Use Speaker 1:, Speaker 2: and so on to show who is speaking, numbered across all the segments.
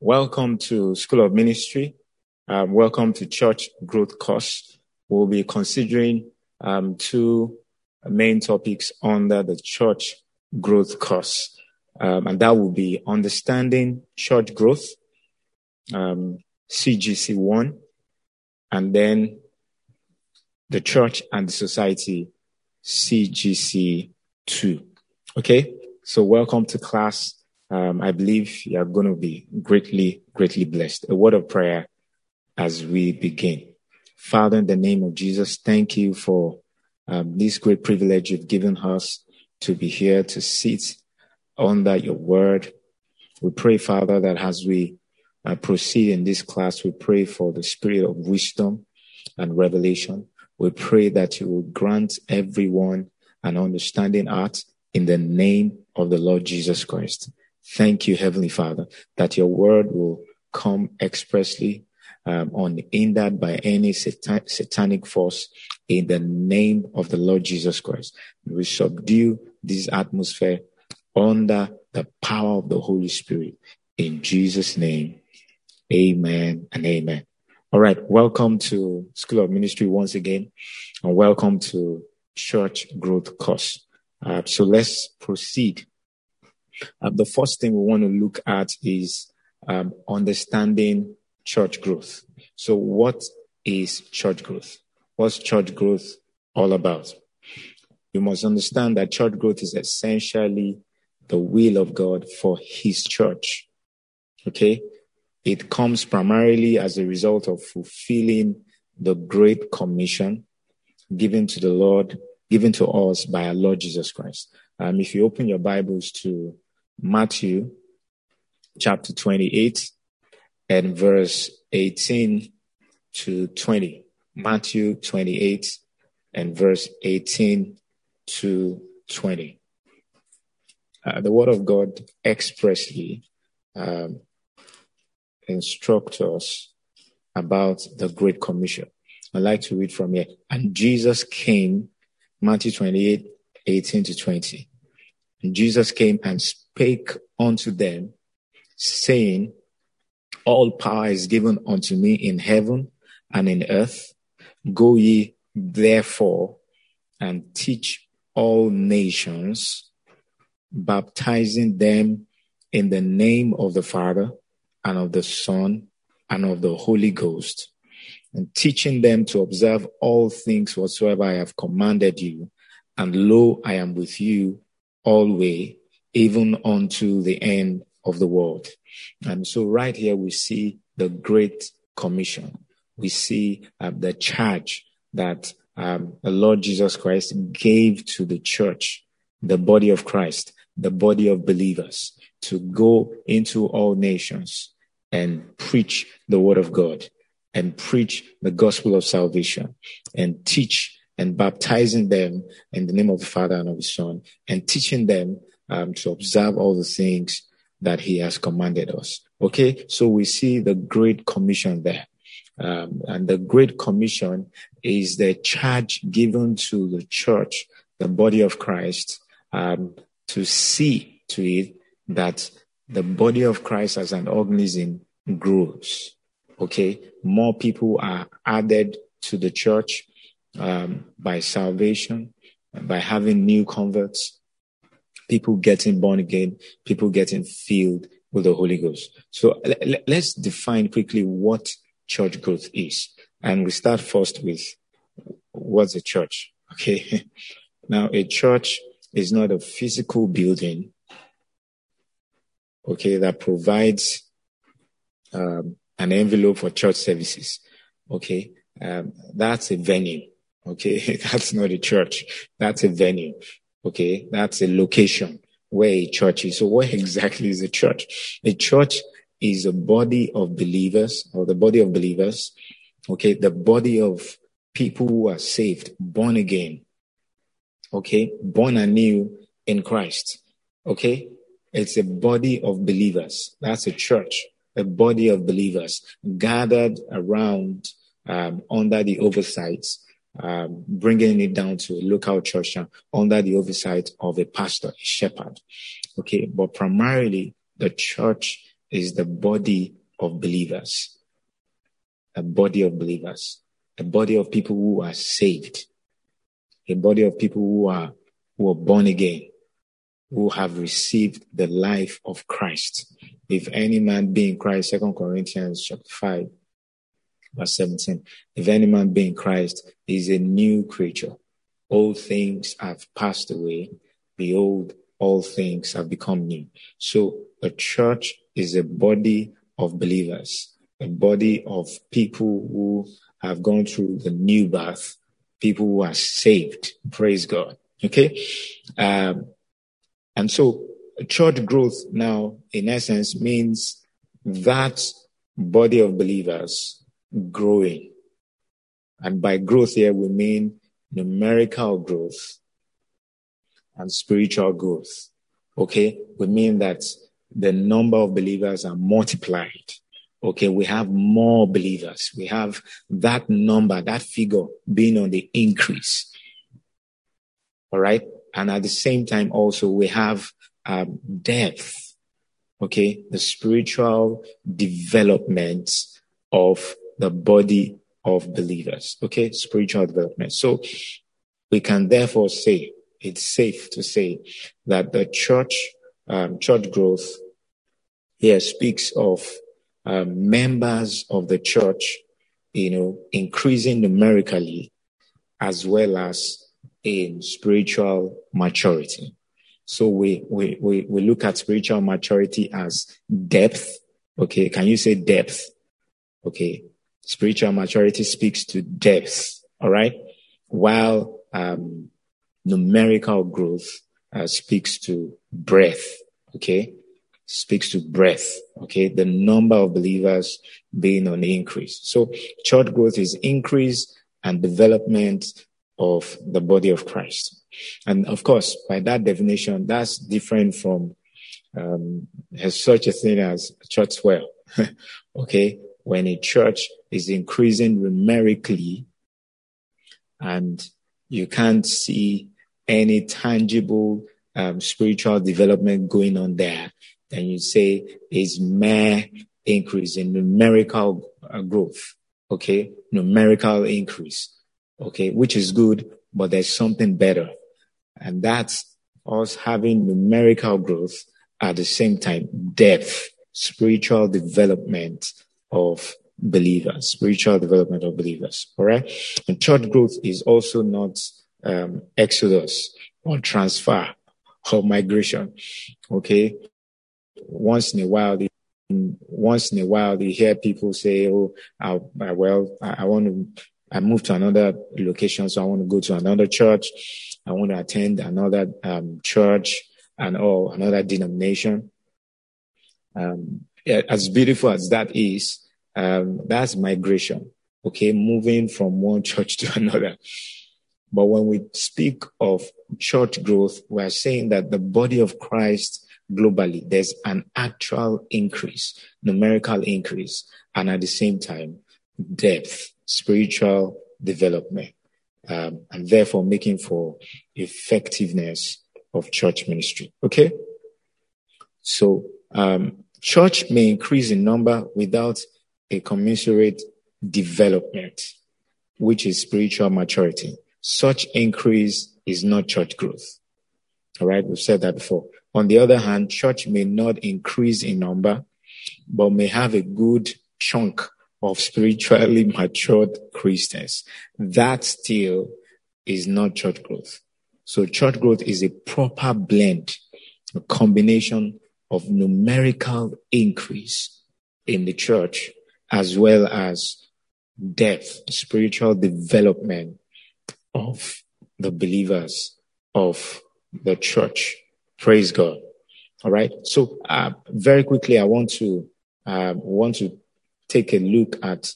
Speaker 1: Welcome to School of Ministry. Um, welcome to Church Growth Course. We'll be considering um, two main topics under the Church Growth Course, um, and that will be understanding church growth, um, CGC one, and then the church and the society, CGC two. Okay, so welcome to class. Um, I believe you are going to be greatly, greatly blessed. A word of prayer as we begin. Father, in the name of Jesus, thank you for um, this great privilege you've given us to be here to sit under your word. We pray, Father, that as we uh, proceed in this class, we pray for the spirit of wisdom and revelation. We pray that you will grant everyone an understanding heart in the name of the Lord Jesus Christ. Thank you, Heavenly Father, that your word will come expressly um, unhindered by any satan- satanic force in the name of the Lord Jesus Christ. We subdue this atmosphere under the power of the Holy Spirit in Jesus' name. Amen and amen. All right. Welcome to School of Ministry once again and welcome to Church Growth Course. Uh, so let's proceed uh, the first thing we want to look at is um, understanding church growth. So, what is church growth? What's church growth all about? You must understand that church growth is essentially the will of God for His church. Okay? It comes primarily as a result of fulfilling the Great Commission given to the Lord, given to us by our Lord Jesus Christ. Um, if you open your Bibles to Matthew chapter 28 and verse 18 to 20. Matthew 28 and verse 18 to 20. Uh, the word of God expressly um, instructs us about the Great Commission. I'd like to read from here. And Jesus came, Matthew 28, 18 to 20. And Jesus came and spake unto them, saying, All power is given unto me in heaven and in earth. Go ye therefore and teach all nations, baptizing them in the name of the Father and of the Son and of the Holy Ghost, and teaching them to observe all things whatsoever I have commanded you. And lo, I am with you always, even unto the end of the world. And so right here we see the Great Commission. We see uh, the charge that um, the Lord Jesus Christ gave to the church, the body of Christ, the body of believers, to go into all nations and preach the word of God and preach the gospel of salvation and teach and baptizing them in the name of the Father and of the Son and teaching them um, to observe all the things that He has commanded us. Okay, so we see the Great Commission there. Um, and the Great Commission is the charge given to the church, the body of Christ, um, to see to it that the body of Christ as an organism grows. Okay, more people are added to the church um, by salvation, by having new converts, people getting born again, people getting filled with the Holy Ghost. So let's define quickly what church growth is. And we start first with what's a church? Okay. now, a church is not a physical building, okay, that provides um, an envelope for church services. Okay. Um, that's a venue. Okay. That's not a church. That's a venue. Okay. That's a location where a church is. So what exactly is a church? A church is a body of believers or the body of believers. Okay. The body of people who are saved, born again. Okay. Born anew in Christ. Okay. It's a body of believers. That's a church, a body of believers gathered around um, under the oversight um, bringing it down to a local church under the oversight of a pastor, a shepherd. Okay, but primarily the church is the body of believers. A body of believers. A body of people who are saved. A body of people who are, who are born again. Who have received the life of Christ. If any man be in Christ, Second Corinthians chapter 5, verse 17. If any man be in Christ, he is a new creature. All things have passed away. Behold, all things have become new. So a church is a body of believers, a body of people who have gone through the new birth, people who are saved. Praise God. Okay. Um, and so church growth now, in essence, means that body of believers growing. And by growth here, we mean numerical growth and spiritual growth. Okay. We mean that the number of believers are multiplied. Okay. We have more believers. We have that number, that figure being on the increase. All right. And at the same time, also we have um, depth. Okay. The spiritual development of the body of believers. Okay. Spiritual development. So we can therefore say it's safe to say that the church, um, church growth here speaks of um, members of the church, you know, increasing numerically as well as in spiritual maturity. So we, we, we, we look at spiritual maturity as depth. Okay. Can you say depth? Okay. Spiritual maturity speaks to depth. All right. While, um, numerical growth uh, speaks to breadth. Okay. Speaks to breadth. Okay. The number of believers being on increase. So church growth is increase and development of the body of Christ. And of course, by that definition, that's different from um, such a thing as church swell. okay. When a church is increasing numerically and you can't see any tangible um, spiritual development going on there, then you say is mere increase in numerical uh, growth. Okay. Numerical increase. Okay. Which is good, but there's something better. And that's us having numerical growth at the same time, depth, spiritual development of believers, spiritual development of believers. All right. And church growth is also not um, exodus or transfer or migration. Okay. Once in a while, they, once in a while, they hear people say, "Oh, I, I, well, I, I want to, I moved to another location, so I want to go to another church. I want to attend another um, church and or another denomination." Um, as beautiful as that is, um, that's migration. Okay, moving from one church to another. But when we speak of church growth, we're saying that the body of Christ globally, there's an actual increase, numerical increase, and at the same time, depth, spiritual development, um, and therefore making for effectiveness of church ministry. Okay? So, um, church may increase in number without a commensurate development, which is spiritual maturity. Such increase is not church growth. All right. We've said that before. On the other hand, church may not increase in number, but may have a good chunk of spiritually matured Christians. That still is not church growth. So church growth is a proper blend, a combination of numerical increase in the church as well as depth, spiritual development of the believers of the church. Praise God. All right. So, uh, very quickly, I want to, uh, want to take a look at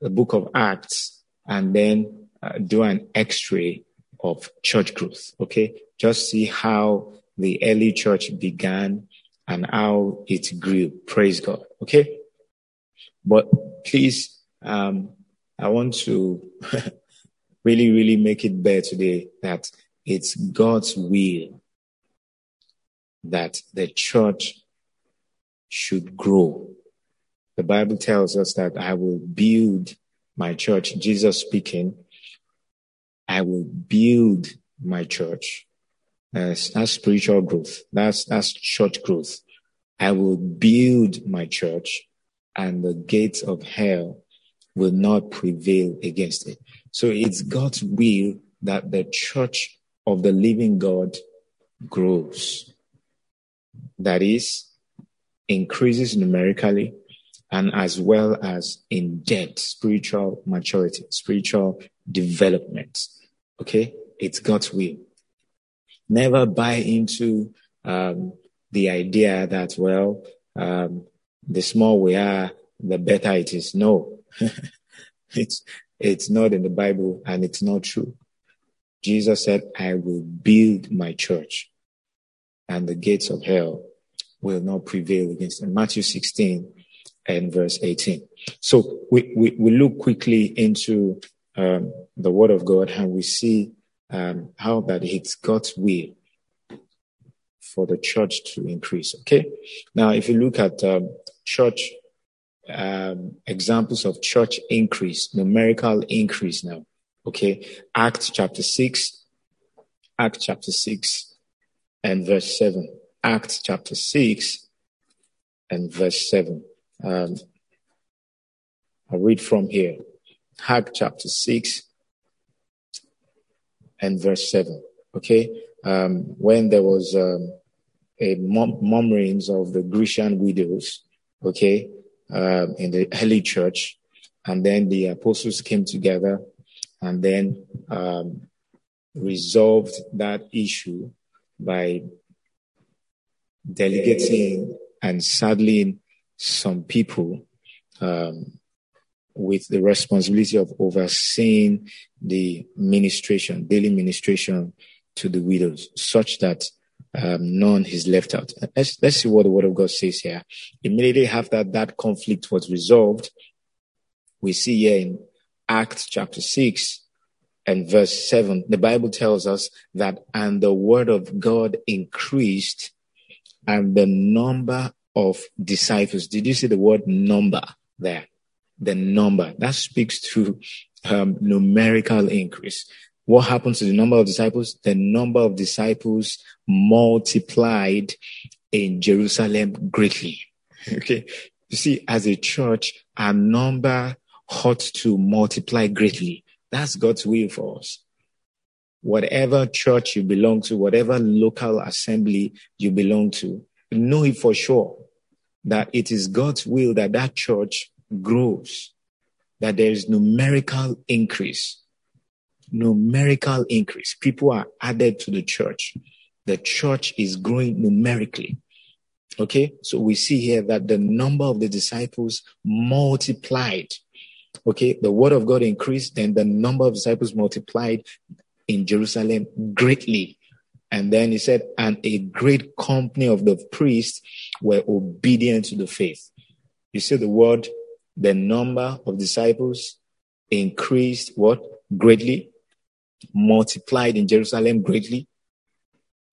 Speaker 1: the book of Acts and then uh, do an x-ray of church growth. Okay. Just see how the early church began and how it grew. Praise God. Okay. But please, um, I want to really, really make it bear today that it's God's will that the church should grow. The Bible tells us that I will build my church. Jesus speaking, I will build my church. That's, that's spiritual growth. That's, that's church growth. I will build my church and the gates of hell will not prevail against it. So it's God's will that the church of the living God grows. That is, increases numerically and as well as in depth, spiritual maturity, spiritual development. Okay. It's God's will. Never buy into, um, the idea that, well, um, the small we are, the better it is. No, it's, it's not in the Bible and it's not true. Jesus said, I will build my church and the gates of hell will not prevail against it. Matthew 16 and verse 18. So we, we, we look quickly into um, the word of God and we see um, how that it's God's will for the church to increase. Okay. Now, if you look at um, church um, examples of church increase, numerical increase now. Okay. Acts chapter 6, Acts chapter 6 and verse 7. Acts chapter 6 and verse 7. Um, I read from here. Acts chapter 6 and verse 7. Okay. Um, when there was um, a murmurings of the Grecian widows, okay, um, in the early church. And then the apostles came together and then um, resolved that issue by delegating and saddling some people um, with the responsibility of overseeing the ministration, daily ministration to the widows, such that um, none is left out. Let's, let's see what the word of God says here. Immediately after that conflict was resolved, we see here in Acts chapter 6 and verse 7, the Bible tells us that, and the word of God increased and the number of disciples. Did you see the word number there? The number that speaks to um, numerical increase. What happened to the number of disciples? The number of disciples multiplied in Jerusalem greatly. Okay. You see, as a church, our number ought to multiply greatly. That's God's will for us. Whatever church you belong to, whatever local assembly you belong to, know it for sure that it is God's will that that church grows, that there is numerical increase numerical increase. People are added to the church. The church is growing numerically. Okay. So we see here that the number of the disciples multiplied. Okay. The word of God increased, then the number of disciples multiplied in Jerusalem greatly. And then he said, and a great company of the priests were obedient to the faith. You see the word, the number of disciples increased what? Greatly multiplied in Jerusalem greatly.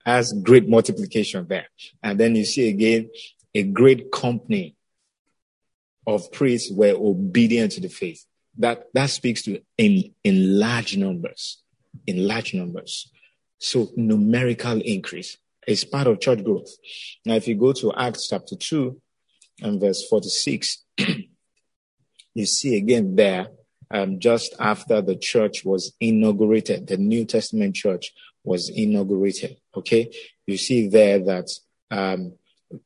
Speaker 1: Has great multiplication there. And then you see again a great company of priests were obedient to the faith. That that speaks to in in large numbers. In large numbers. So numerical increase is part of church growth. Now, if you go to Acts chapter 2 and verse 46, you see again there um, just after the church was inaugurated, the New Testament church was inaugurated. Okay. You see there that, um,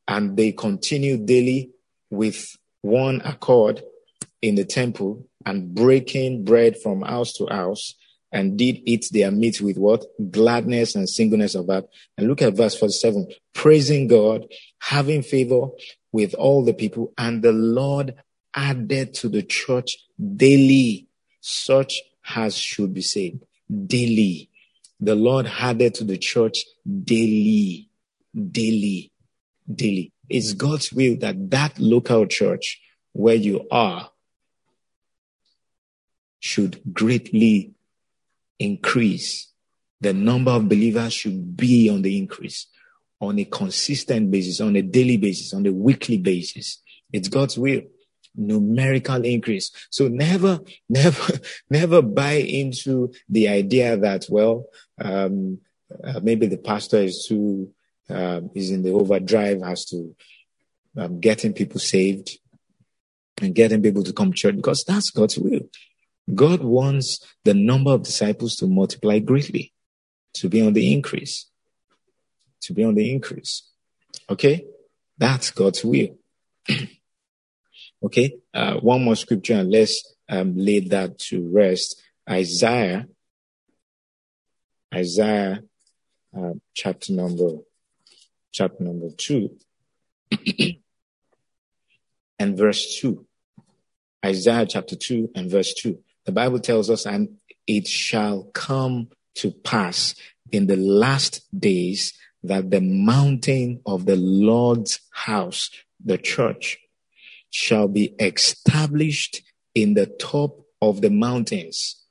Speaker 1: and they continued daily with one accord in the temple and breaking bread from house to house and did eat their meat with what? Gladness and singleness of heart. And look at verse 47. Praising God, having favor with all the people, and the Lord added to the church daily such as should be saved daily. The Lord added to the church daily, daily, daily. It's God's will that that local church where you are should greatly increase. The number of believers should be on the increase. on a consistent basis, on a daily basis, on a weekly basis. It's God's will. Numerical increase. So never, never, never buy into the idea that, well, um, uh, maybe the pastor is too, uh, is in the overdrive, has to, um, getting people saved and getting people to come to church because that's God's will. God wants the number of disciples to multiply greatly, to be on the increase, to be on the increase. Okay. That's God's will. okay. Uh, one more scripture and let's um, lay that to rest. Isaiah, Isaiah, uh, chapter number, chapter number two and verse two. Isaiah chapter 2 and verse 2. The Bible tells us, and it shall come to pass in the last days that the mountain of the Lord's house, the church, shall be established in the top of the mountains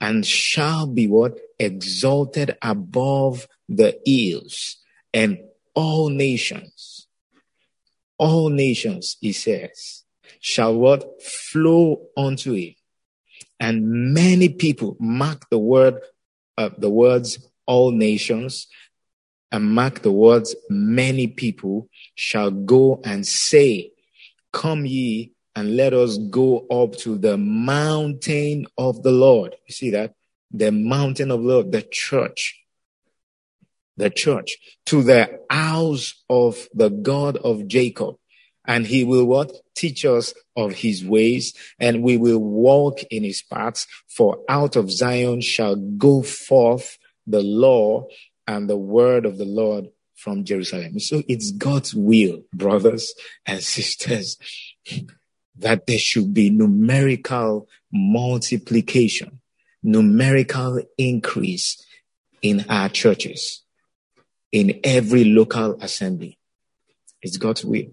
Speaker 1: and shall be what? Exalted above the hills and all nations. All nations, he says, shall what? Flow unto it. And many people mark the word, uh, the words all nations and mark the words many people shall go and say, come ye and let us go up to the mountain of the Lord. You see that? The mountain of the Lord, the church, the church to the house of the God of Jacob and he will what? Teach us of his ways and we will walk in his paths. For out of Zion shall go forth the law and the word of the Lord from Jerusalem. So it's God's will, brothers and sisters, that there should be numerical multiplication, numerical increase in our churches, in every local assembly. It's God's will.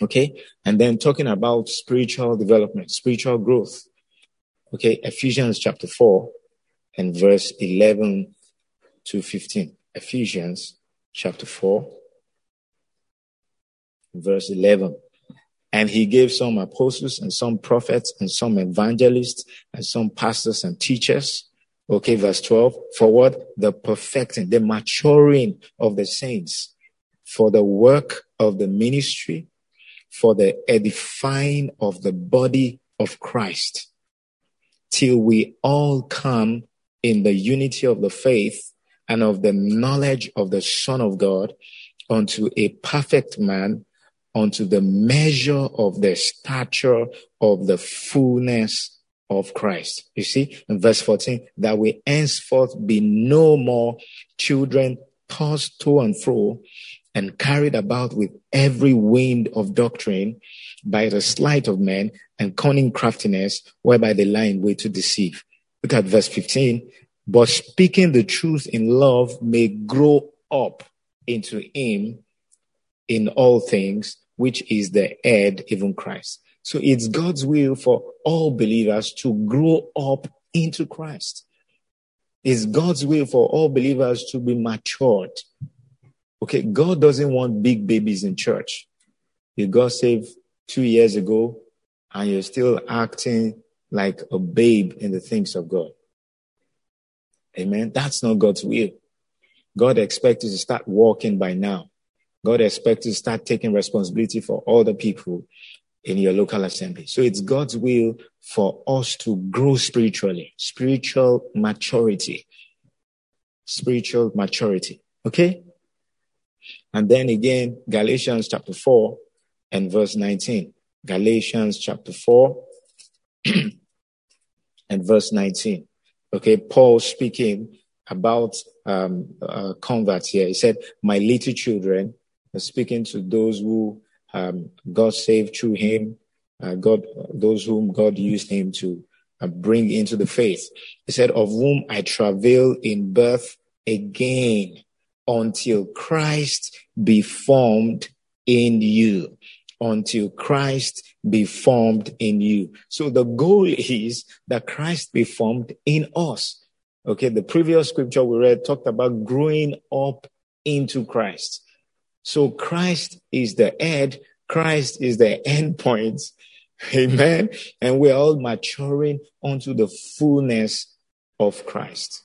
Speaker 1: Okay. And then talking about spiritual development, spiritual growth. Okay. Ephesians chapter 4 and verse 11 to 15. Ephesians chapter 4, verse 11. And he gave some apostles and some prophets and some evangelists and some pastors and teachers. Okay, verse 12. For what? The perfecting, the maturing of the saints for the work of the ministry for the edifying of the body of Christ till we all come in the unity of the faith and of the knowledge of the Son of God unto a perfect man, unto the measure of the stature of the fullness of Christ. You see, in verse 14, that we henceforth be no more children tossed to and fro and carried about with every wind of doctrine by the sleight of men and cunning craftiness, whereby they lie in wait to deceive. Look at verse 15. But speaking the truth in love may grow up into him in all things, which is the head, even Christ. So it's God's will for all believers to grow up into Christ. It's God's will for all believers to be matured Okay, God doesn't want big babies in church. You got saved two years ago and you're still acting like a babe in the things of God. Amen. That's not God's will. God expects you to start walking by now. God expects you to start taking responsibility for all the people in your local assembly. So it's God's will for us to grow spiritually, spiritual maturity, spiritual maturity. Okay? And then again, Galatians chapter 4 and verse 19. Galatians chapter 4 and verse 19. Okay, Paul speaking about um, uh, converts here. He said, My little children, uh, speaking to those who um, God saved through him, uh, God, those whom God used him to uh, bring into the faith. He said, Of whom I travail in birth again until Christ be formed in you. Until Christ be formed in you. So the goal is that Christ be formed in us. Okay. The previous scripture we read talked about growing up into Christ. So Christ is the head. Christ is the end point. Amen. And we're all maturing onto the fullness of Christ.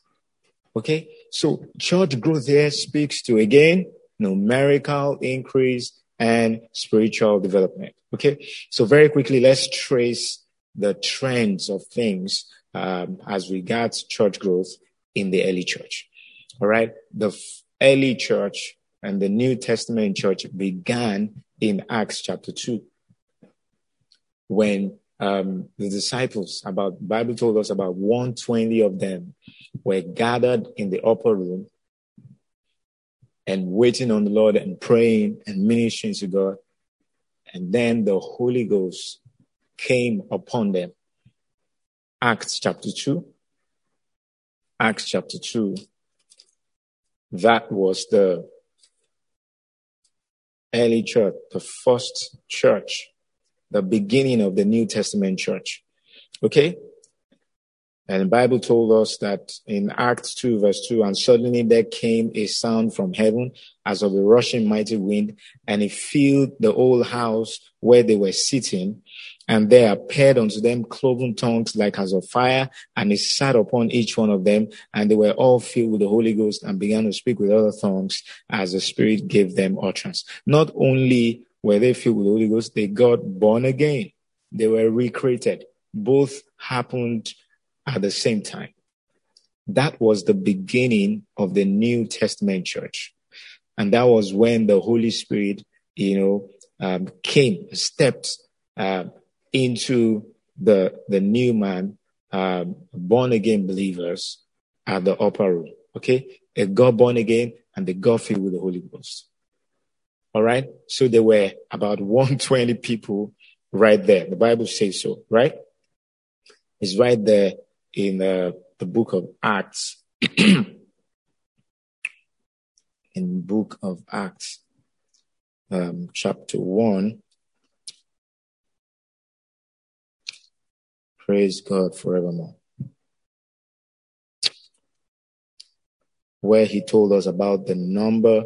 Speaker 1: Okay. So church growth here speaks to again, numerical increase and spiritual development. Okay. So very quickly, let's trace the trends of things um, as regards church growth in the early church. All right. The early church and the New Testament church began in Acts chapter 2 when um, the disciples about bible told us about 120 of them were gathered in the upper room and waiting on the lord and praying and ministering to god and then the holy ghost came upon them acts chapter 2 acts chapter 2 that was the early church, the first church, the beginning of the New Testament church. Okay? And the Bible told us that in Acts 2 verse 2, and suddenly there came a sound from heaven as of a rushing mighty wind, and it filled the whole house where they were sitting. And there appeared unto them cloven tongues like as of fire, and it sat upon each one of them, and they were all filled with the Holy Ghost and began to speak with other tongues as the Spirit gave them utterance. Not only were they filled with the Holy Ghost, they got born again. They were recreated. Both happened at the same time. That was the beginning of the New Testament church. And that was when the Holy Spirit, you know, um, came, stepped uh, into the, the new man, um, born again believers at the upper room. Okay. They got born again and they got filled with the Holy Ghost. All right. So there were about 120 people right there. The Bible says so, right? It's right there in uh, the book of Acts. in book of Acts, um, chapter one. Praise God forevermore. Where he told us about the number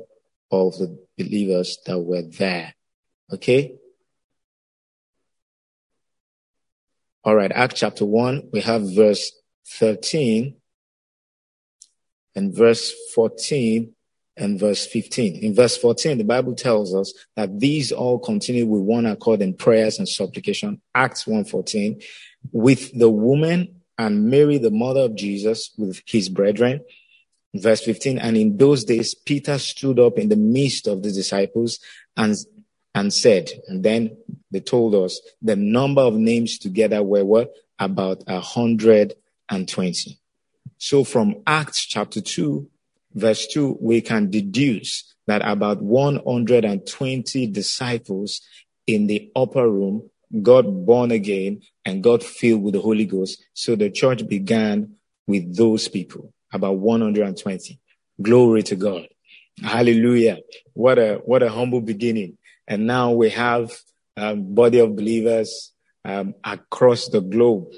Speaker 1: of the believers that were there. Okay? All right, Acts chapter 1, we have verse 13 and verse 14 and verse 15. In verse 14, the Bible tells us that these all continue with one accord in prayers and supplication. Acts 1:14, with the woman and Mary, the mother of Jesus, with his brethren. Verse 15, and in those days, Peter stood up in the midst of the disciples and and said, and then they told us the number of names together were what? About a hundred and twenty. So from Acts chapter two, verse two, we can deduce that about 120 disciples in the upper room got born again and got filled with the Holy Ghost. So the church began with those people, about 120. Glory to God. Hallelujah. What a, what a humble beginning. And now we have a body of believers um, across the globe,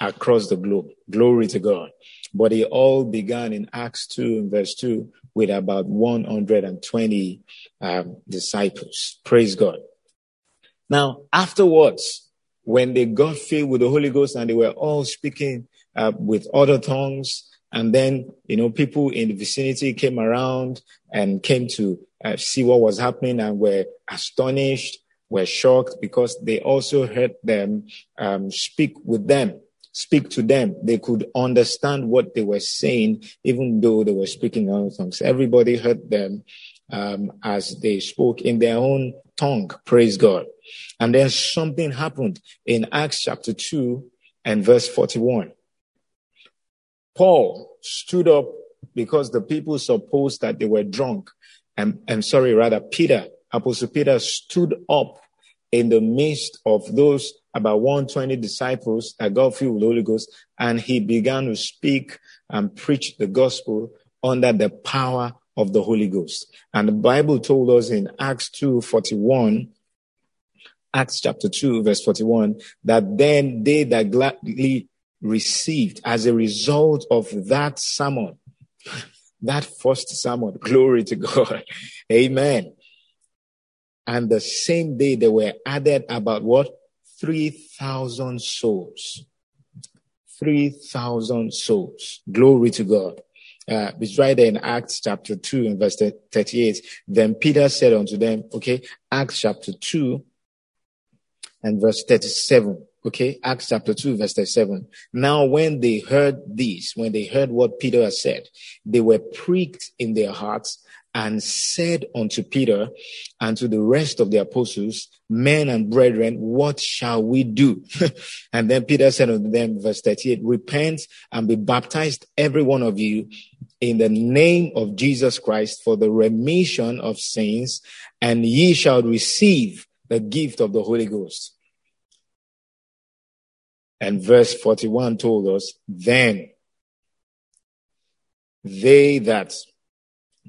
Speaker 1: across the globe. Glory to God. But it all began in Acts 2 and verse 2 with about 120 um, disciples. Praise God. Now, afterwards, when they got filled with the Holy Ghost and they were all speaking uh, with other tongues, and then, you know, people in the vicinity came around and came to uh, see what was happening and were astonished, were shocked because they also heard them um, speak with them, speak to them. They could understand what they were saying, even though they were speaking other tongues. Everybody heard them um, as they spoke in their own tongue. Praise God. And then something happened in Acts chapter 2 and verse 41. Paul stood up because the people supposed that they were drunk. And I'm sorry, rather, Peter, Apostle Peter stood up in the midst of those about 120 disciples that got filled with the Holy Ghost, and he began to speak and preach the gospel under the power of the Holy Ghost. And the Bible told us in Acts 2 41, Acts chapter 2, verse 41, that then they that gladly received as a result of that sermon, That first sermon, glory to God. Amen. And the same day they were added about what? 3,000 souls. 3,000 souls. Glory to God. Uh, it's right there in Acts chapter 2 and verse 38. Then Peter said unto them, okay, Acts chapter 2 and verse 37. Okay, Acts chapter 2, verse 37. Now, when they heard this, when they heard what Peter had said, they were pricked in their hearts and said unto Peter and to the rest of the apostles, men and brethren, what shall we do? and then Peter said unto them, verse 38, repent and be baptized, every one of you, in the name of Jesus Christ for the remission of sins, and ye shall receive the gift of the Holy Ghost. And verse 41 told us, then they that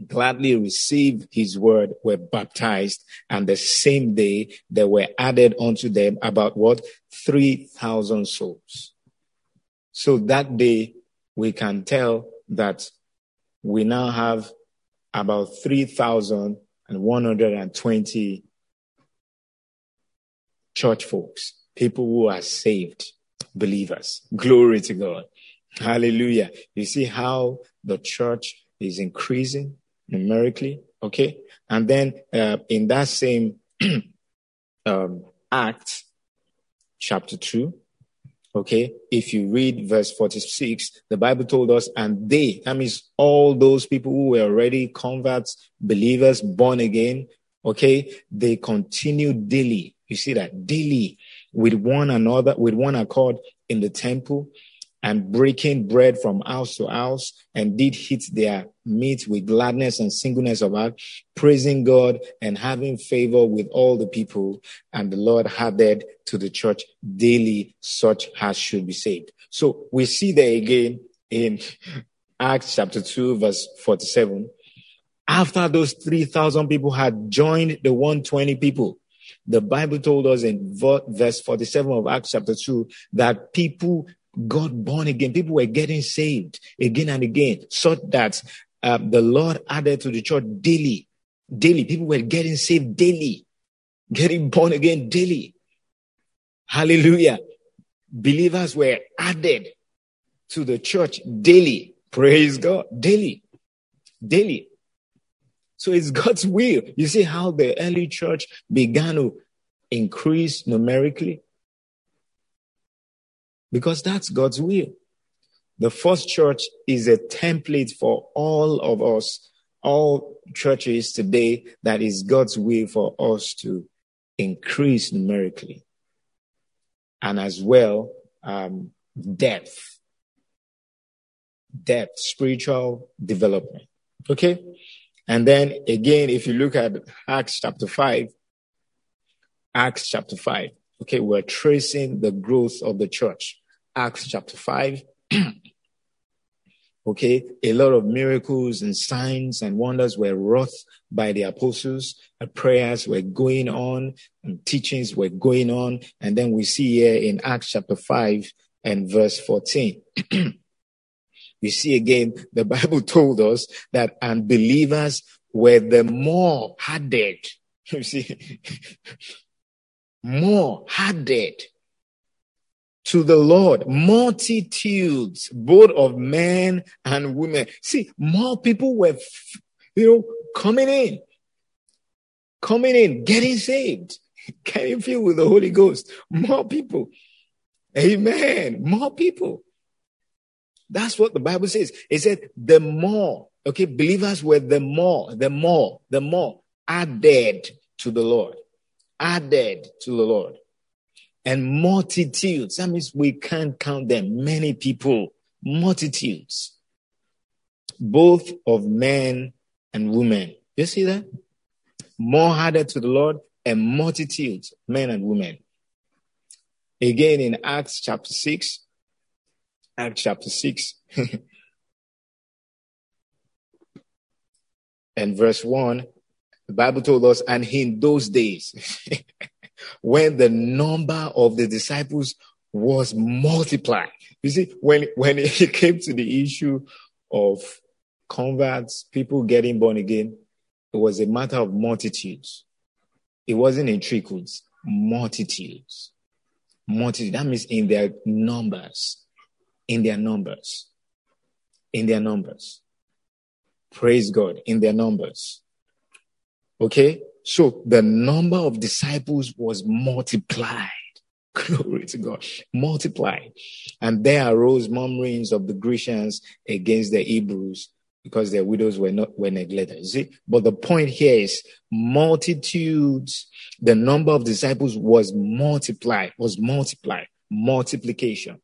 Speaker 1: gladly received his word were baptized and the same day there were added unto them about what? 3000 souls. So that day we can tell that we now have about 3120 church folks people who are saved believers glory to god hallelujah you see how the church is increasing numerically. Okay. And then uh, in that same um, act, chapter 2, okay, if you read verse 46, the Bible told us, and they, that means all those people who were already converts, believers, born again, okay, they continue daily. You see that daily with one another, with one accord in the temple and breaking bread from house to house and did hit their meat with gladness and singleness of heart, praising God and having favor with all the people. And the Lord had added to the church daily such as should be saved. So we see there again in Acts chapter 2 verse 47. After those 3,000 people had joined the 120 people, the Bible told us in verse 47 of Acts chapter 2 that people got born again. People were getting saved again and again, so that um, the Lord added to the church daily. Daily. People were getting saved daily, getting born again daily. Hallelujah. Believers were added to the church daily. Praise God. Daily. Daily. So it's God's will. You see how the early church began to increase numerically? because that's God's will. The first church is a template for all of us, all churches today, that is God's will for us to increase numerically. And as well, um, depth, depth, spiritual development. Okay. And then again, if you look at Acts chapter 5, Acts chapter 5, okay, we're tracing the growth of the church. Acts chapter 5. okay, a lot of miracles and signs and wonders were wrought by the apostles. And prayers were going on and teachings were going on. And then we see here in Acts chapter 5 and verse 14. you see again, the Bible told us that unbelievers were the more hardened. You see, more hardened to the Lord, multitudes, both of men and women. See, more people were, you know, coming in, coming in, getting saved, getting filled with the Holy Ghost. More people. Amen. More people. That's what the Bible says. It said, the more, okay, believers were the more, the more, the more added to the Lord, added to the Lord and multitudes. That means we can't count them. Many people, multitudes, both of men and women. You see that? More added to the Lord and multitudes, men and women. Again in Acts chapter 6, Acts chapter 6, and verse 1, the Bible told us, and in those days, when the number of the disciples was multiplied. You see, when, when it came to the issue of converts, people getting born again, it was a matter of multitudes. It wasn't in trickles, multitudes. Multitudes. That means in their numbers. In their numbers. In their numbers. Praise God. In their numbers. Okay? So the number of disciples was multiplied. Glory to God. Multiplied. And there arose murmurings of the Grecians against the Hebrews because their widows were not were neglected. You see? But the point here is multitudes, the number of disciples was multiplied, was multiplied, multiplication,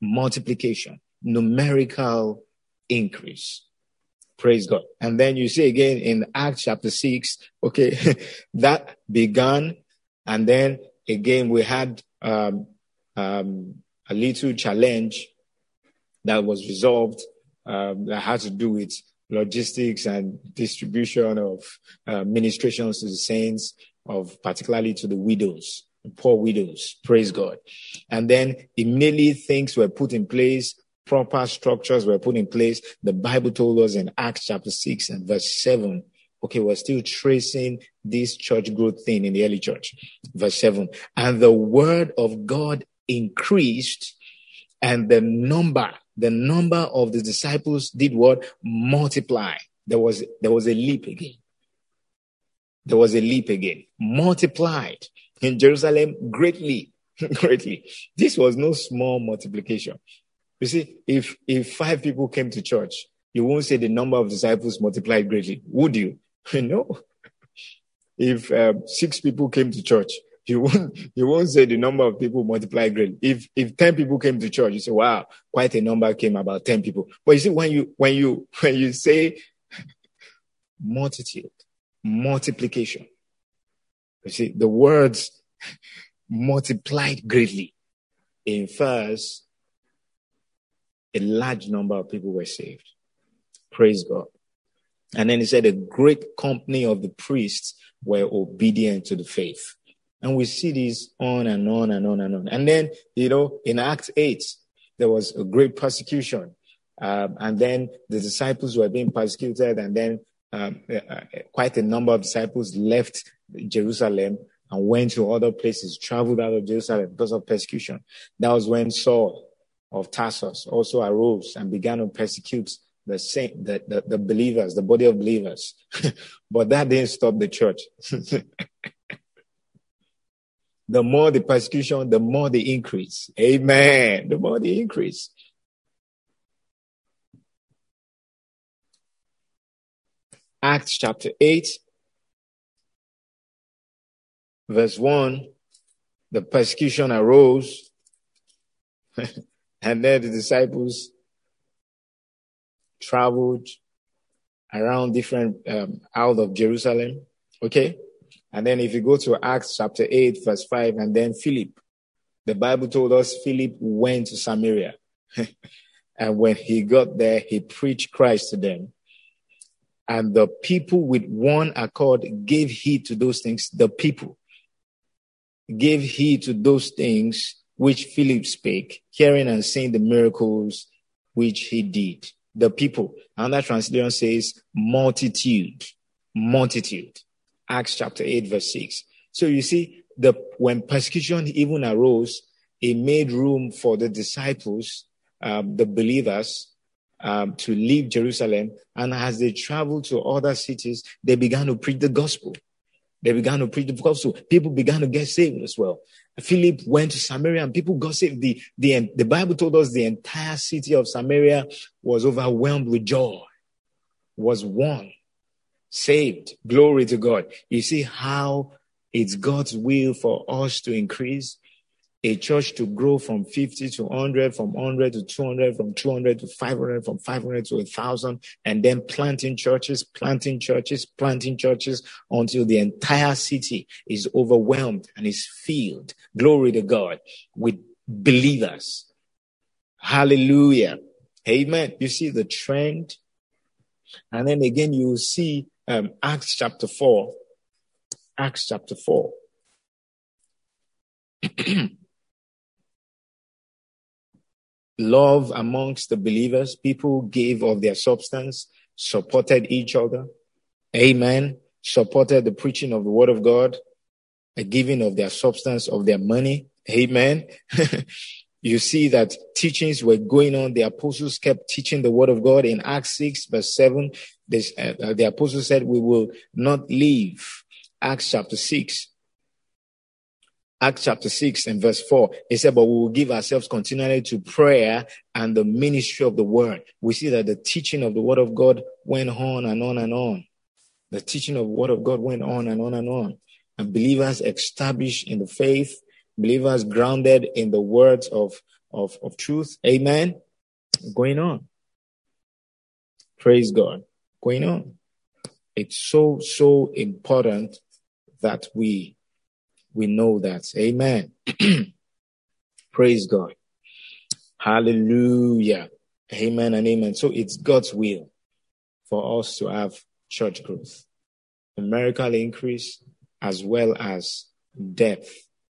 Speaker 1: multiplication, numerical increase. Praise God. And then you see again in Acts chapter 6, okay, that began. And then again, we had um, um, a little challenge that was resolved um, that had to do with logistics and distribution of uh, ministrations to the saints, of particularly to the widows, poor widows. Praise God. And then immediately things were put in place. Proper structures were put in place. The Bible told us in Acts chapter 6 and verse 7 okay, we're still tracing this church growth thing in the early church. Verse 7. And the word of God increased and the number the number of the disciples did what? Multiply. There was, there was a leap again. There was a leap again. Multiplied in Jerusalem greatly, greatly. This was no small multiplication. You see, if, if five people came to church, you won't say the number of disciples multiplied greatly, would you? no. If um, six people came to church, you won't you won't say the number of people multiplied greatly. If if ten people came to church, you say, "Wow, quite a number came about ten people." But you see, when you when you when you say multitude, multiplication, you see the words multiplied greatly infers a large number of people were saved. Praise God. And then he said a great company of the priests were obedient to the faith. And we see this on and on and on and on. And then, you know, in Acts 8, there was a great persecution. Um, and then the disciples were being persecuted, and then um, uh, quite a number of disciples left Jerusalem and went to other places, traveled out of Jerusalem because of persecution. That was when Saul of Tarsus also arose and began to persecute the same the, the, the believers, the body of believers. but that didn't stop the church. the more the persecution, the more the increase. Amen. The more the increase. Acts chapter 8, verse 1 the persecution arose, and then the disciples traveled around different um, out of Jerusalem. Okay. And then if you go to Acts chapter 8, verse 5, and then Philip, the Bible told us Philip went to Samaria. and when he got there, he preached Christ to them. And the people with one accord gave heed to those things. The people gave heed to those things which Philip spake, hearing and seeing the miracles which he did. The people. Another translation says multitude, multitude. Acts chapter 8, verse 6. So you see, the when persecution even arose, it made room for the disciples, um, the believers, um, to leave Jerusalem. And as they traveled to other cities, they began to preach the gospel. They began to preach the gospel. People began to get saved as well. Philip went to Samaria and people got saved. The, the, the Bible told us the entire city of Samaria was overwhelmed with joy, was one saved. Glory to God. You see how it's God's will for us to increase a church to grow from 50 to 100, from 100 to 200, from 200 to 500, from 500 to 1,000, and then planting churches, planting churches, planting churches until the entire city is overwhelmed and is filled. Glory to God with believers. Hallelujah. Amen. You see the trend. And then again, you will see um, Acts chapter 4. Acts chapter 4. love amongst the believers. People gave of their substance, supported each other. Amen. Supported the preaching of the word of God, a giving of their substance, of their money. Amen. you see that teachings were going on. The apostles kept teaching the word of God in Acts 6 verse 7. This, uh, the apostles said, we will not leave. Acts chapter 6. Acts chapter 6 and verse 4, he said, but we will give ourselves continually to prayer and the ministry of the word. We see that the teaching of the word of God went on and on and on. The teaching of the word of God went on and on and on. And believers established in the faith, believers grounded in the words of, of, of truth. Amen. Going on. Praise God. Going on. It's so, so important that we we know that. Amen. Praise God. Hallelujah. Amen and amen. So it's God's will for us to have church growth, numerical increase, as well as depth,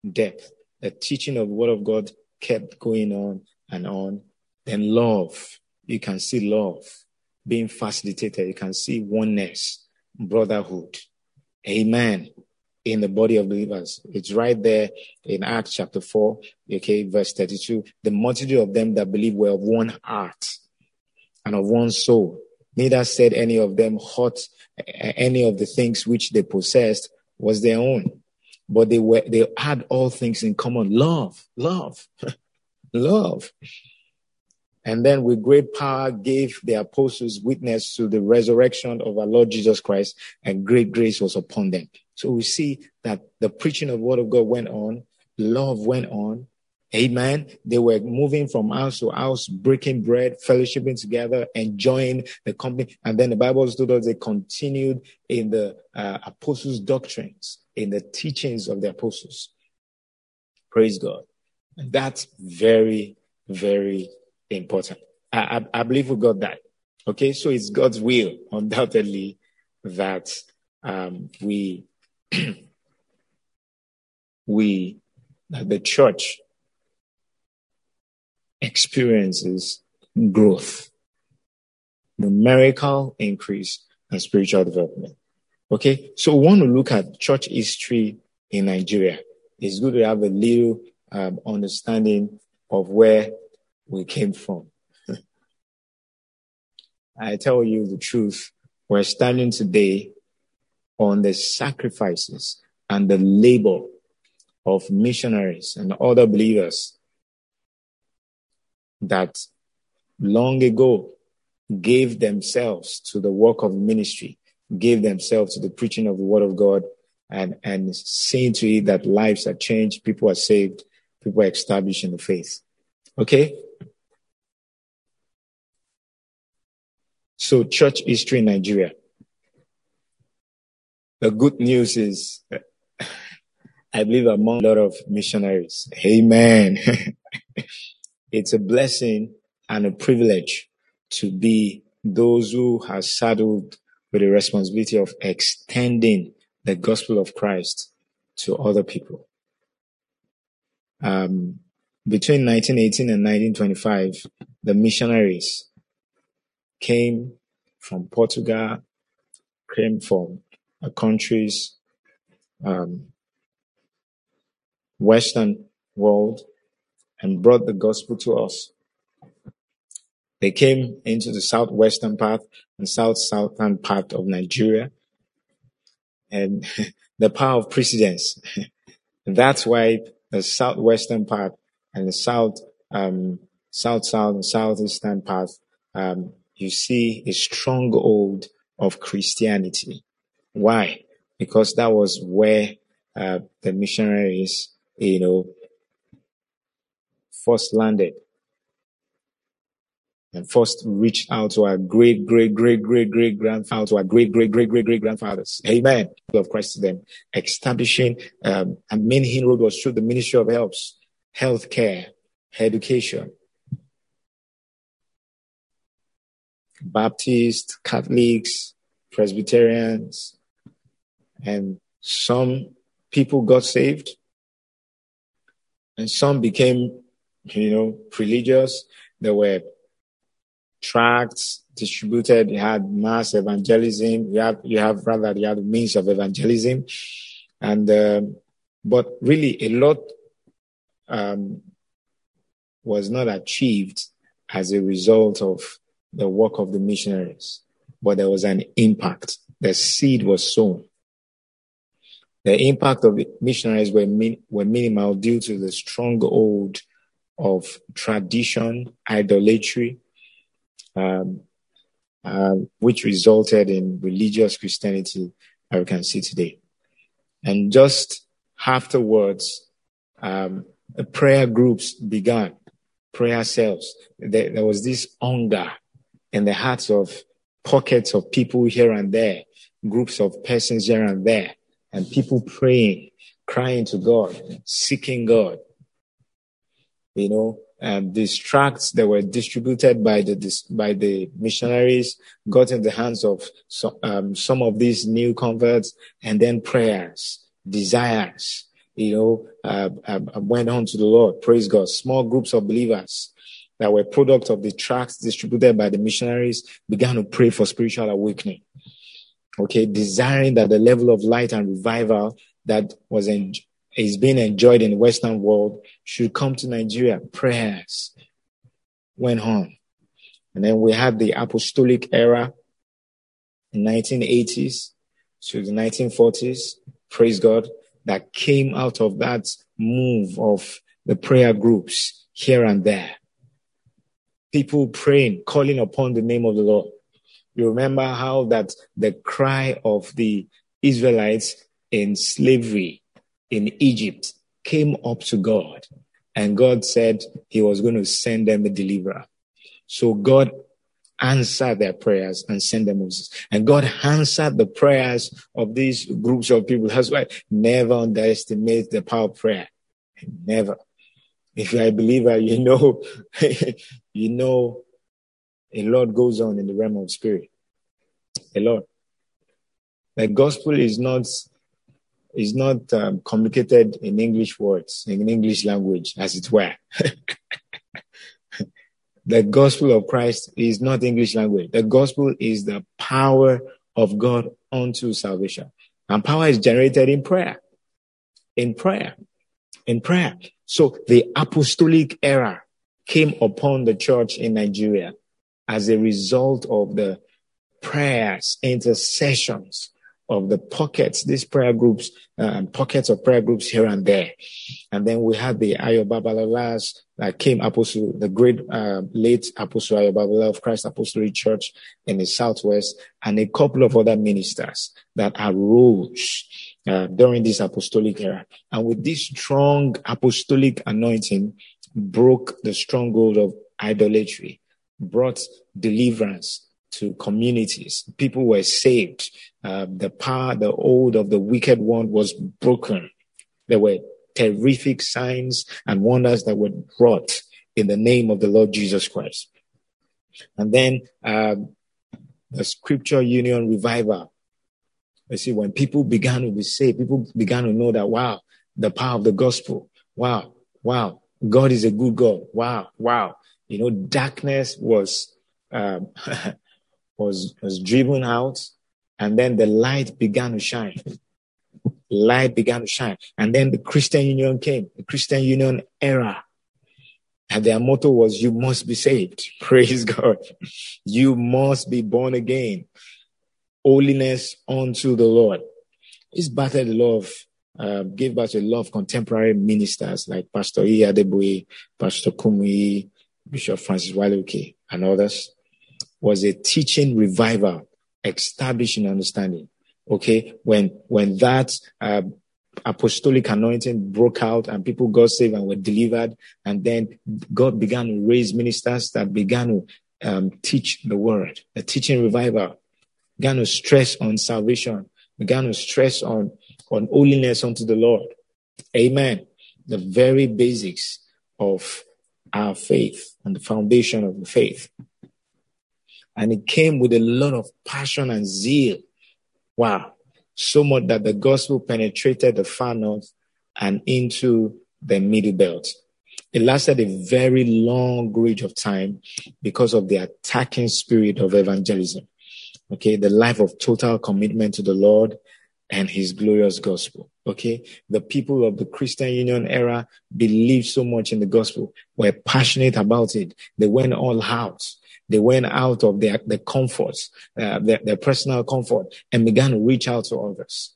Speaker 1: depth. The teaching of the word of God kept going on and on. Then love. You can see love being facilitated. You can see oneness, brotherhood. Amen in the body of believers. It's right there in Acts chapter 4, okay, verse 32. The multitude of them that believe were of one heart and of one soul. Neither said any of them hot any of the things which they possessed was their own, but they were, they had all things in common. Love, love, love. And then with great power gave the apostles witness to the resurrection of our Lord Jesus Christ and great grace was upon them. So we see that the preaching of the word of God went on, love went on. Amen. They were moving from house to house, breaking bread, fellowshipping together, enjoying the company. And then the Bible told us they continued in the uh, apostles' doctrines, in the teachings of the apostles. Praise God. And that's very, very important. I, I, I believe we got that. Okay. So it's God's will, undoubtedly, that um, we we, the church experiences growth, numerical increase, and spiritual development. Okay, so we want to look at church history in Nigeria. It's good to have a little um, understanding of where we came from. I tell you the truth, we're standing today on the sacrifices and the labor of missionaries and other believers that long ago gave themselves to the work of ministry, gave themselves to the preaching of the word of God, and, and seeing to it that lives are changed, people are saved, people are established in the faith. Okay? So, church history in Nigeria. The good news is, I believe among a lot of missionaries. Amen. it's a blessing and a privilege to be those who have saddled with the responsibility of extending the gospel of Christ to other people. Um, between 1918 and 1925, the missionaries came from Portugal, came from countries, um, Western world, and brought the gospel to us. They came into the southwestern part and south southern part of Nigeria, and the power of precedence. That's why the southwestern part and the south, um, south south and southeastern part, um, you see a stronghold of Christianity. Why? Because that was where uh, the missionaries, you know, first landed and first reached out to our great, great, great, great, great grandfather, to our great, great, great, great, great grandfathers. Amen. Of Christ to them, establishing um, and main inroad was through the ministry of health care, education. Baptists, Catholics, Presbyterians, and some people got saved and some became, you know, religious. there were tracts distributed. You had mass evangelism. You have, you have rather, you have means of evangelism. And, um, but really a lot, um, was not achieved as a result of the work of the missionaries, but there was an impact. The seed was sown. The impact of the missionaries were, min- were minimal due to the stronghold of tradition, idolatry, um, uh, which resulted in religious Christianity that we can see today. And just afterwards, um, prayer groups began, prayer cells. There, there was this hunger in the hearts of pockets of people here and there, groups of persons here and there, and people praying, crying to God, seeking God. You know, um, these tracts that were distributed by the by the missionaries got in the hands of some, um, some of these new converts, and then prayers, desires, you know, uh, uh, went on to the Lord. Praise God. Small groups of believers that were product of the tracts distributed by the missionaries began to pray for spiritual awakening. Okay, desiring that the level of light and revival that was en- is being enjoyed in the Western world should come to Nigeria. Prayers went on. And then we had the apostolic era in 1980s to the 1940s. Praise God. That came out of that move of the prayer groups here and there. People praying, calling upon the name of the Lord. You remember how that the cry of the Israelites in slavery in Egypt came up to God and God said he was going to send them a deliverer. So God answered their prayers and sent them Moses. And God answered the prayers of these groups of people. That's why never underestimate the power of prayer. Never. If you're a believer, you know, you know a lot goes on in the realm of spirit. A lot. The gospel is not is not um, communicated in English words, in English language, as it were. the gospel of Christ is not English language. The gospel is the power of God unto salvation. And power is generated in prayer. In prayer. In prayer. So the apostolic era came upon the church in Nigeria as a result of the prayers, intercessions of the pockets, these prayer groups, uh, pockets of prayer groups here and there. And then we had the Ayo Babalolas that came apostle, the great uh, late apostle Ayo Babalola of Christ Apostolic Church in the Southwest, and a couple of other ministers that arose uh, during this apostolic era. And with this strong apostolic anointing, broke the stronghold of idolatry, brought deliverance, to communities. People were saved. Uh, the power, the hold of the wicked one was broken. There were terrific signs and wonders that were wrought in the name of the Lord Jesus Christ. And then um, the scripture union revival. You see, when people began to be saved, people began to know that, wow, the power of the gospel. Wow, wow, God is a good God. Wow, wow. You know, darkness was um, was, was driven out and then the light began to shine. Light began to shine. And then the Christian Union came, the Christian Union era. And their motto was, you must be saved. Praise God. You must be born again. Holiness unto the Lord. It's battered lot of, uh, gave birth to a lot of contemporary ministers like Pastor E. Adeboye, Pastor Kumuyi, Bishop Francis Wale Oke, and others was a teaching revival, establishing understanding. Okay. When, when that, uh, apostolic anointing broke out and people got saved and were delivered. And then God began to raise ministers that began to um, teach the word, the teaching revival, began to stress on salvation, began to stress on, on holiness unto the Lord. Amen. The very basics of our faith and the foundation of the faith. And it came with a lot of passion and zeal. Wow. So much that the gospel penetrated the far north and into the middle belt. It lasted a very long range of time because of the attacking spirit of evangelism. Okay. The life of total commitment to the Lord and his glorious gospel. Okay. The people of the Christian Union era believed so much in the gospel, were passionate about it. They went all out. They went out of their, their comforts, uh, their, their personal comfort and began to reach out to others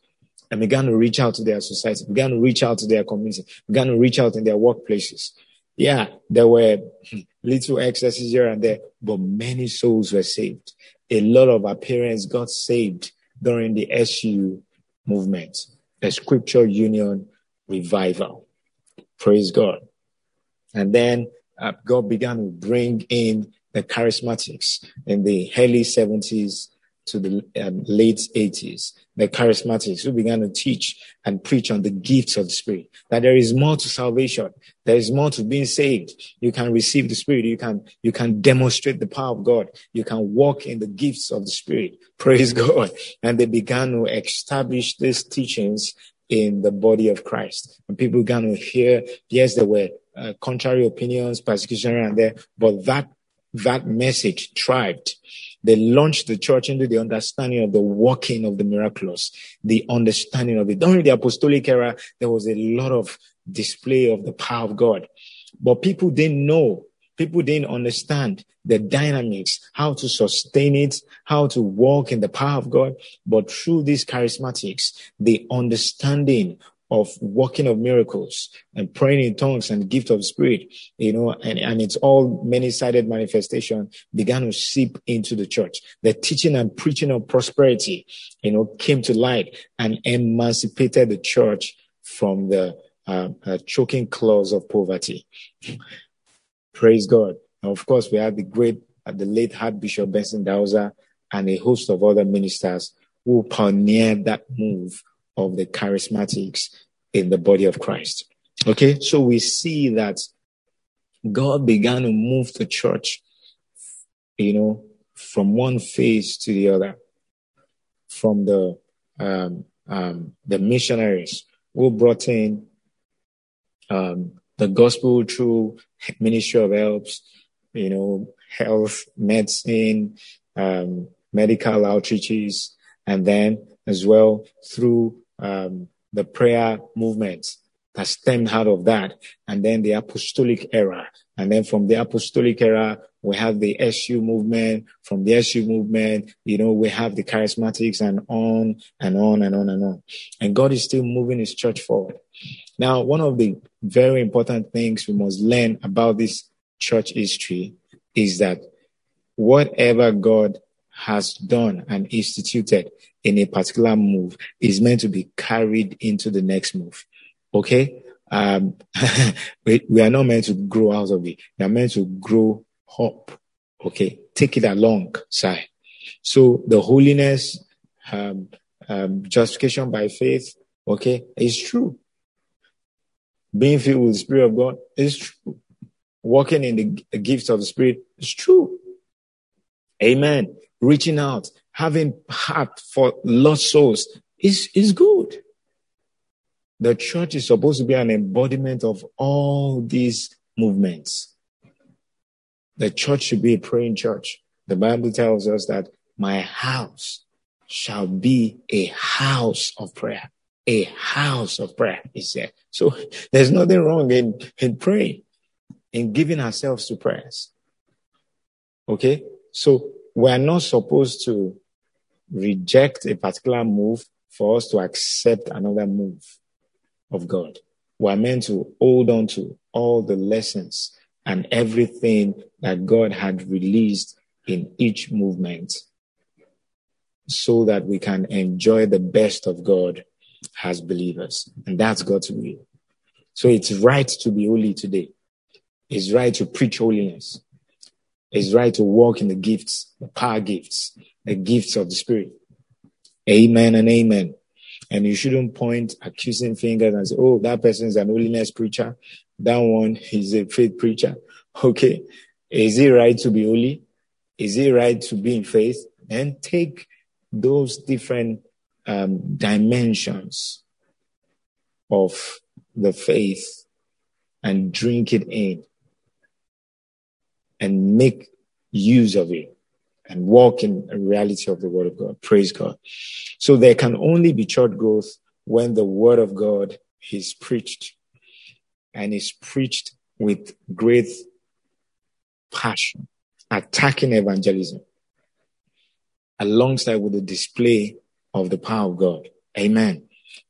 Speaker 1: and began to reach out to their society, began to reach out to their community, began to reach out in their workplaces. Yeah, there were little excesses here and there, but many souls were saved. A lot of our parents got saved during the SU movement, the Scripture Union revival. Praise God. And then uh, God began to bring in the charismatics in the early 70s to the um, late 80s, the charismatics who began to teach and preach on the gifts of the Spirit, that there is more to salvation. There is more to being saved. You can receive the Spirit. You can, you can demonstrate the power of God. You can walk in the gifts of the Spirit. Praise God. And they began to establish these teachings in the body of Christ. And people began to hear, yes, there were uh, contrary opinions, persecution around there, but that, that message thrived they launched the church into the understanding of the working of the miraculous, the understanding of it. During the apostolic era, there was a lot of display of the power of God, but people didn't know. People didn't understand the dynamics, how to sustain it, how to walk in the power of God. But through these charismatics, the understanding of working of miracles and praying in tongues and gift of spirit, you know, and, and it's all many-sided manifestation began to seep into the church. The teaching and preaching of prosperity, you know, came to light and emancipated the church from the uh, uh, choking claws of poverty. Praise God. And of course, we had the great, uh, the late Archbishop Benson Idahosa and a host of other ministers who pioneered that move of the charismatics in the body of Christ. Okay, so we see that God began to move the church, you know, from one phase to the other, from the um, um, the missionaries who brought in um, the gospel through ministry of helps, you know, health, medicine, um, medical outreaches, and then as well through um, the prayer movements that stemmed out of that, and then the apostolic era. And then from the apostolic era, we have the SU movement. From the SU movement, you know, we have the charismatics and on and on and on and on. And God is still moving his church forward. Now, one of the very important things we must learn about this church history is that whatever God has done and instituted in a particular move is meant to be carried into the next move. Okay? Um, we, we are not meant to grow out of it. We are meant to grow up. Okay? Take it along, side. So the holiness, um, um, justification by faith, okay, is true. Being filled with the Spirit of God is true. Walking in the gifts of the Spirit is true. Amen reaching out, having heart for lost souls is, is good. The church is supposed to be an embodiment of all these movements. The church should be a praying church. The Bible tells us that my house shall be a house of prayer. A house of prayer, he said. So there's nothing wrong in, in praying, in giving ourselves to prayers. Okay? So we are not supposed to reject a particular move for us to accept another move of God. We are meant to hold on to all the lessons and everything that God had released in each movement so that we can enjoy the best of God as believers. And that's God's will. So it's right to be holy today. It's right to preach holiness. It's right to walk in the gifts, the power gifts, the gifts of the Spirit. Amen and amen. And you shouldn't point accusing fingers and say, oh, that person is an holiness preacher. That one is a faith preacher. Okay. Is it right to be holy? Is it right to be in faith? And take those different um, dimensions of the faith and drink it in and make use of it and walk in a reality of the word of God. Praise God. So there can only be church growth when the word of God is preached and is preached with great passion, attacking evangelism alongside with the display of the power of God. Amen.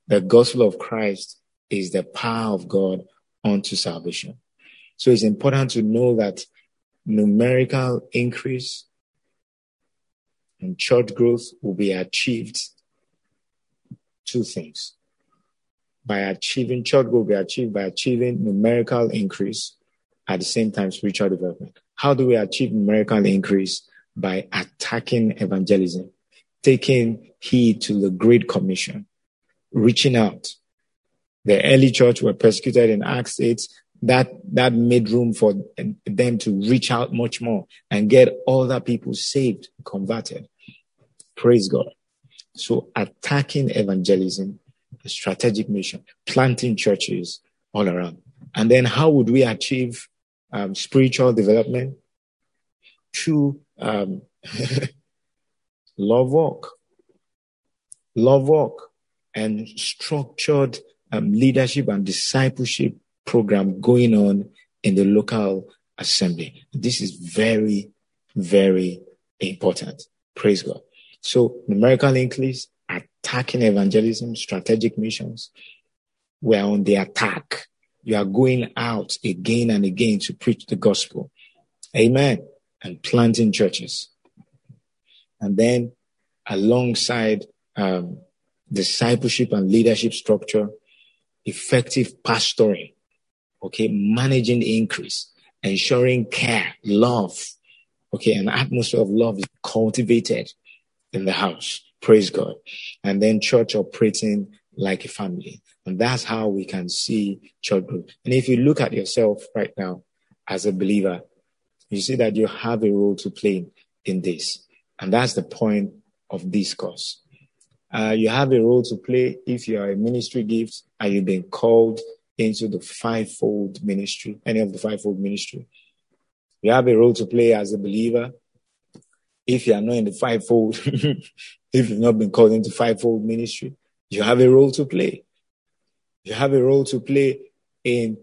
Speaker 1: The gospel of Christ is the power of God unto salvation. So it's important to know that numerical increase and church growth will be achieved two things. By achieving church growth will be achieved by achieving numerical increase at the same time spiritual development. How do we achieve numerical increase? By attacking evangelism, taking heed to the Great Commission, reaching out. The early church were persecuted in Acts 8. That, that made room for them to reach out much more and get other people saved, converted. Praise God. So attacking evangelism, a strategic mission, planting churches all around. And then how would we achieve um, spiritual development? Through um, love work, love work, and structured um, leadership and discipleship program going on in the local assembly. This is very, very important. Praise God. So numerical increase, attacking evangelism, strategic missions. We're on the attack. You are going out again and again to preach the gospel. Amen. And planting churches. And then alongside um, discipleship and leadership structure, effective pastoring, okay, managing the increase, ensuring care, love, okay, an atmosphere of love is cultivated in the house. Praise God. And then church operating like a family. And that's how we can see church growth. And if you look at yourself right now as a believer, you see that you have a role to play in this. And that's the point of this course. Uh, you have a role to play if you are a ministry gift and you've been called into the fivefold ministry, any of the fivefold ministry. You have a role to play as a believer if you are not in the fivefold, if you've not been called into fivefold ministry, you have a role to play. You have a role to play in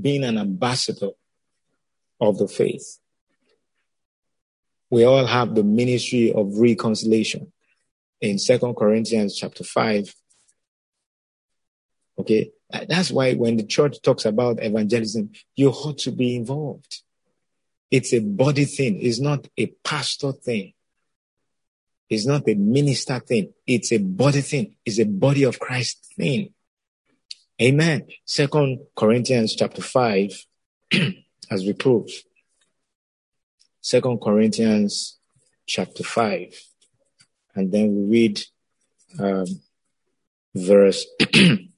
Speaker 1: being an ambassador of the faith. We all have the ministry of reconciliation in Second Corinthians chapter 5. Okay. That's why when the church talks about evangelism, you ought to be involved. It's a body thing. It's not a pastor thing. It's not a minister thing. It's a body thing. It's a body of Christ thing. Amen. Second Corinthians chapter five, as we close. Second Corinthians chapter five, and then we read um, verse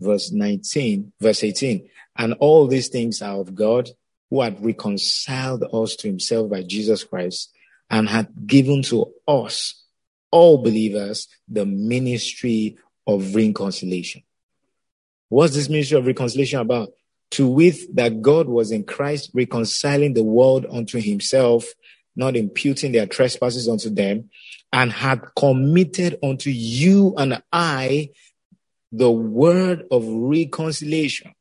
Speaker 1: verse nineteen, verse eighteen. And all these things are of God, who had reconciled us to himself by Jesus Christ and had given to us, all believers, the ministry of reconciliation. What's this ministry of reconciliation about? To wit, that God was in Christ reconciling the world unto himself, not imputing their trespasses unto them, and had committed unto you and I the word of reconciliation.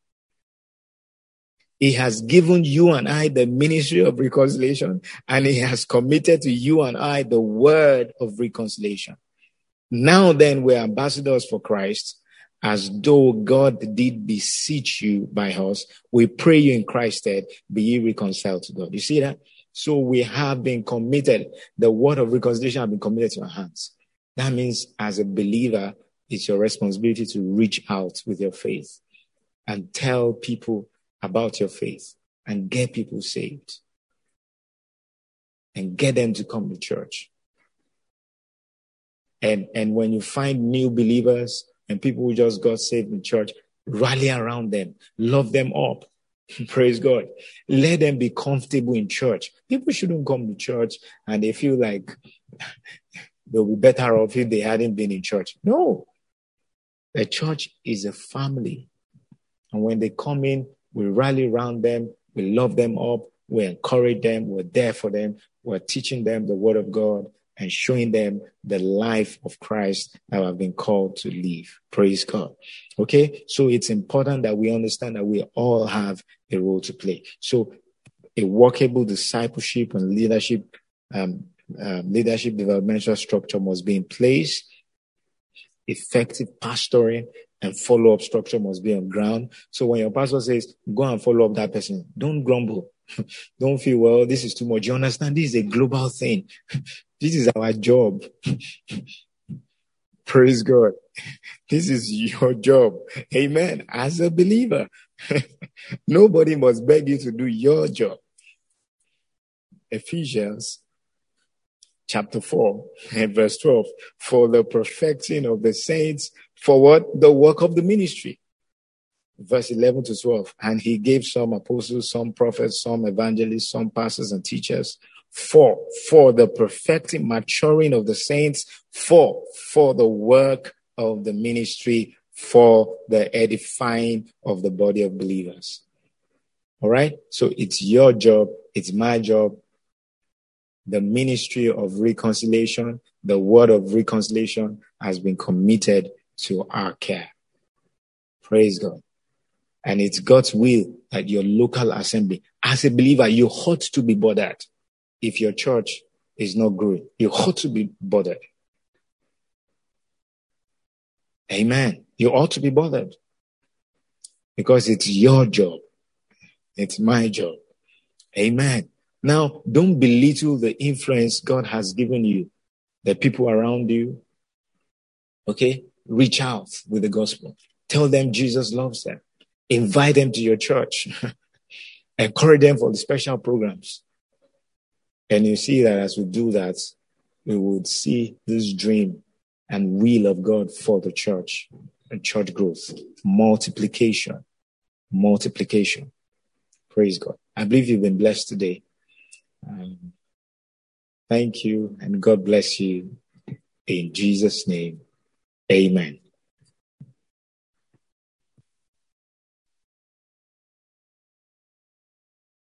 Speaker 1: He has given you and I the ministry of reconciliation, and He has committed to you and I the word of reconciliation. Now then, we're ambassadors for Christ, as though God did beseech you by us. We pray you in Christ's stead, be ye reconciled to God. You see that? So we have been committed. The word of reconciliation has been committed to our hands. That means as a believer, it's your responsibility to reach out with your faith and tell people about your faith and get people saved and get them to come to church. And, and when you find new believers and people who just got saved in church, rally around them, love them up. Praise God. Let them be comfortable in church. People shouldn't come to church and they feel like they'll be better off if they hadn't been in church. No. The church is a family And when they come in, we rally around them, we love them up, we encourage them, we're there for them, we're teaching them the word of God and showing them the life of Christ that have been called to live. Praise God. Okay. So it's important that we understand that we all have a role to play. So a workable discipleship and leadership, um, uh, leadership developmental structure must be in place. Effective pastoring and follow up structure must be on ground. So when your pastor says, go and follow up that person, don't grumble. don't feel, well, this is too much. You understand? This is a global thing. this is our job. Praise God. This is your job. Amen. As a believer, nobody must beg you to do your job. Ephesians chapter 4 and verse 12 for the perfecting of the saints for what? The work of the ministry. Verse 11 to 12 and he gave some apostles some prophets some evangelists some pastors and teachers for for the perfecting maturing of the saints for for the work of the ministry for the edifying of the body of believers. All right? So it's your job it's my job the ministry of reconciliation, the word of reconciliation has been committed to our care. Praise God. And it's God's will that your local assembly, as a believer, you ought to be bothered if your church is not growing. You ought to be bothered. Amen. You ought to be bothered because it's your job. It's my job. Amen. Now, don't belittle the influence God has given you, the people around you. Okay? Reach out with the gospel. Tell them Jesus loves them. Invite them to your church. Encourage them for the special programs. And you see that as we do that, we would see this dream and will of God for the church and church growth, multiplication, multiplication. Praise God. I believe you've been blessed today. Thank you and God bless you. In Jesus' name, amen.